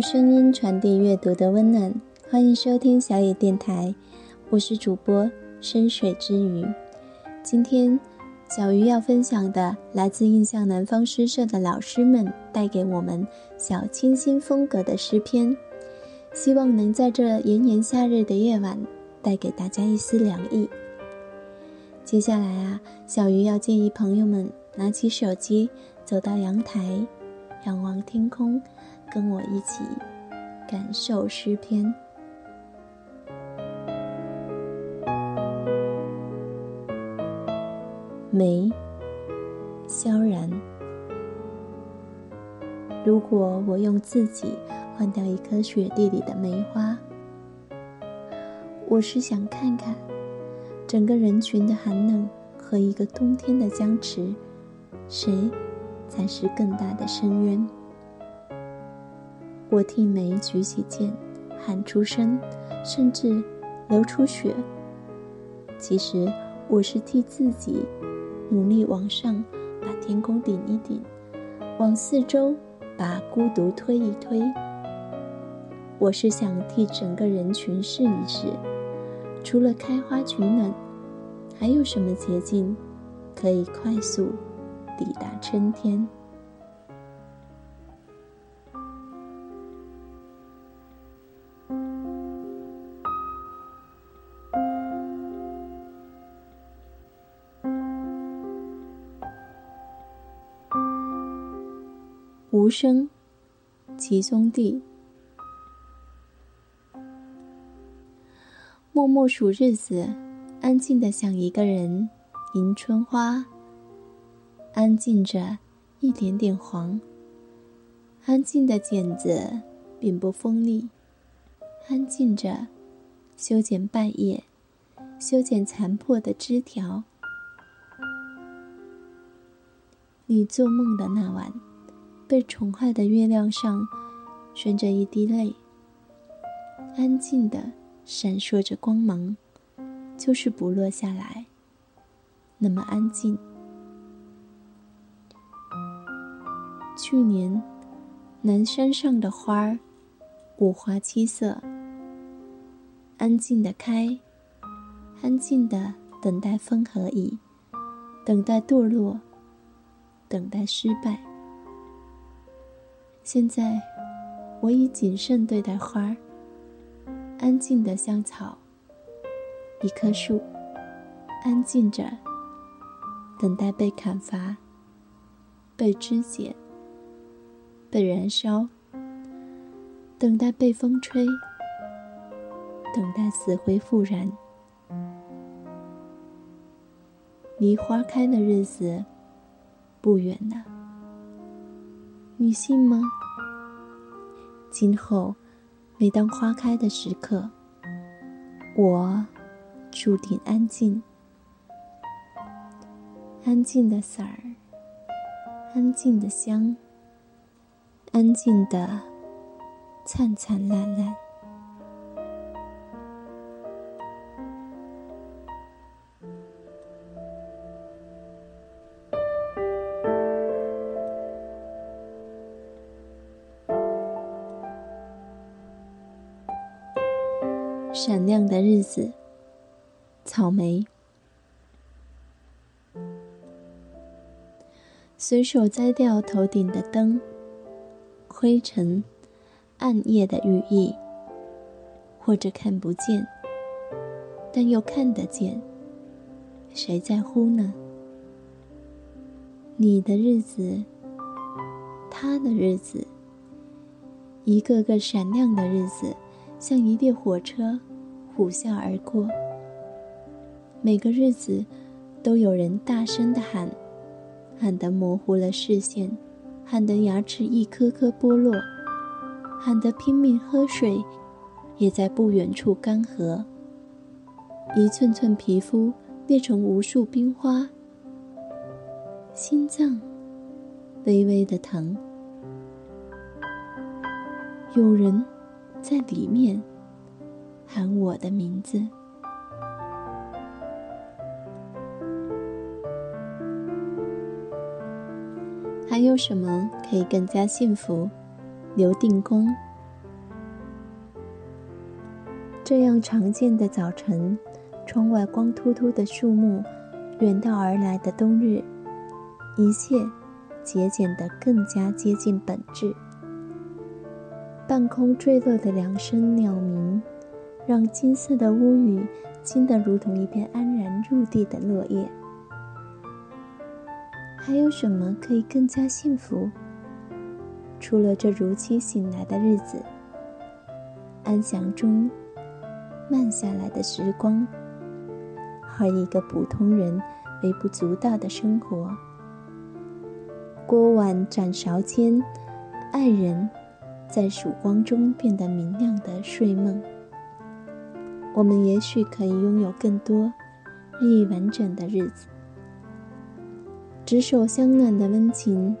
用声音传递阅读的温暖，欢迎收听小野电台，我是主播深水之鱼。今天，小鱼要分享的来自印象南方诗社的老师们带给我们小清新风格的诗篇，希望能在这炎炎夏日的夜晚带给大家一丝凉意。接下来啊，小鱼要建议朋友们拿起手机，走到阳台，仰望天空。跟我一起感受诗篇。梅，萧然。如果我用自己换掉一颗雪地里的梅花，我是想看看整个人群的寒冷和一个冬天的僵持，谁才是更大的深渊。我替梅举起剑，喊出声，甚至流出血。其实我是替自己努力往上，把天空顶一顶，往四周把孤独推一推。我是想替整个人群试一试，除了开花取暖，还有什么捷径可以快速抵达春天？无声，齐宗地。默默数日子，安静的想一个人迎春花。安静着，一点点黄。安静的剪子并不锋利。安静着，修剪半叶，修剪残破的枝条。你做梦的那晚。被宠坏的月亮上，悬着一滴泪。安静的闪烁着光芒，就是不落下来。那么安静。去年，南山上的花儿，五花七色。安静的开，安静的等待风和雨，等待堕落，等待失败。现在，我以谨慎对待花儿，安静的像草。一棵树，安静着，等待被砍伐、被肢解、被燃烧，等待被风吹，等待死灰复燃。离花开的日子不远了，你信吗？今后，每当花开的时刻，我注定安静，安静的色儿，安静的香，安静的灿灿烂烂。闪亮的日子，草莓。随手摘掉头顶的灯，灰尘、暗夜的羽翼，或者看不见，但又看得见。谁在乎呢？你的日子，他的日子，一个个闪亮的日子，像一列火车。呼啸而过，每个日子都有人大声的喊，喊得模糊了视线，喊得牙齿一颗颗剥落，喊得拼命喝水，也在不远处干涸。一寸寸皮肤裂成无数冰花，心脏微微的疼，有人在里面。喊我的名字，还有什么可以更加幸福？刘定公，这样常见的早晨，窗外光秃秃的树木，远道而来的冬日，一切节俭得更加接近本质。半空坠落的两声鸟鸣，让金色的屋宇轻得如同一片安然入地的落叶。还有什么可以更加幸福？除了这如期醒来的日子，安详中慢下来的时光，和一个普通人微不足道的生活。锅碗盏勺间，爱人在曙光中变得明亮的睡梦。我们也许可以拥有更多日益完整的日子，执手相暖的温情。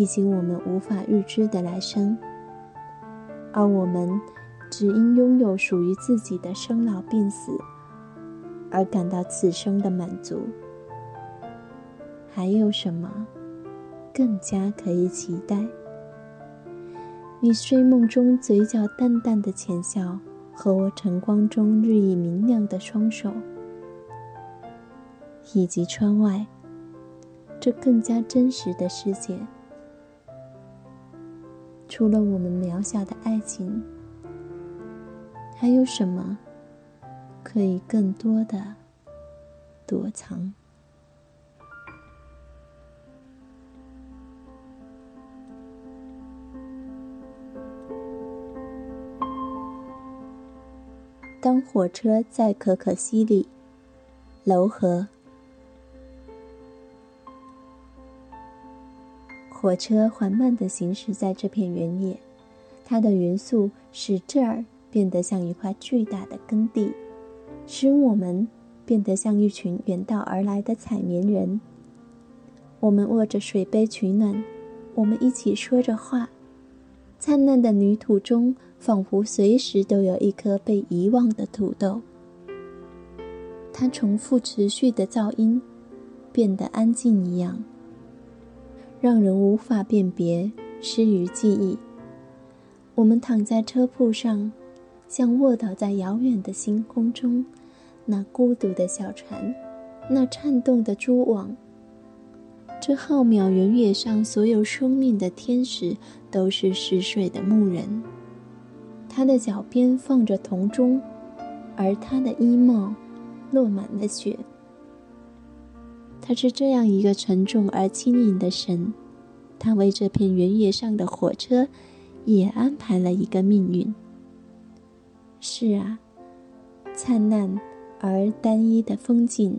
以及我们无法预知的来生，而我们只因拥有属于自己的生老病死而感到此生的满足。还有什么更加可以期待？你睡梦中嘴角淡淡的浅笑，和我晨光中日益明亮的双手，以及窗外这更加真实的世界。除了我们渺小的爱情，还有什么可以更多的躲藏？火车在可可西里，楼河。火车缓慢地行驶在这片原野，它的匀速使这儿变得像一块巨大的耕地，使我们变得像一群远道而来的采棉人。我们握着水杯取暖，我们一起说着话。灿烂的泥土中，仿佛随时都有一颗被遗忘的土豆。它重复持续的噪音，变得安静一样。让人无法辨别，失于记忆。我们躺在车铺上，像卧倒在遥远的星空中，那孤独的小船，那颤动的蛛网。这浩渺原野上所有生命的天使，都是嗜睡的牧人。他的脚边放着铜钟，而他的衣帽落满了雪。他是这样一个沉重而轻盈的神，他为这片原野上的火车也安排了一个命运。是啊，灿烂而单一的风景。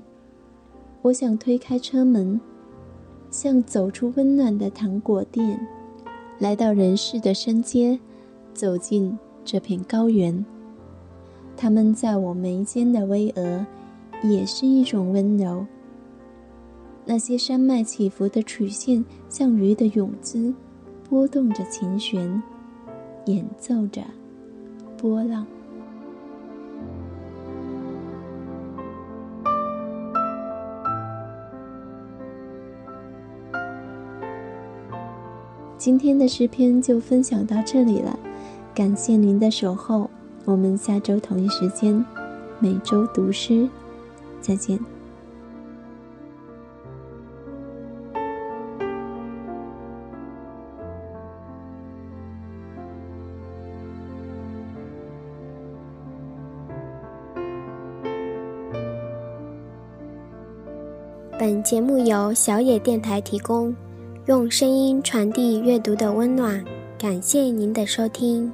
我想推开车门，像走出温暖的糖果店，来到人世的深街，走进这片高原。他们在我眉间的巍峨，也是一种温柔。那些山脉起伏的曲线，像鱼的泳姿，拨动着琴弦，演奏着波浪。今天的诗篇就分享到这里了，感谢您的守候，我们下周同一时间，每周读诗，再见。本节目由小野电台提供，用声音传递阅读的温暖。感谢您的收听。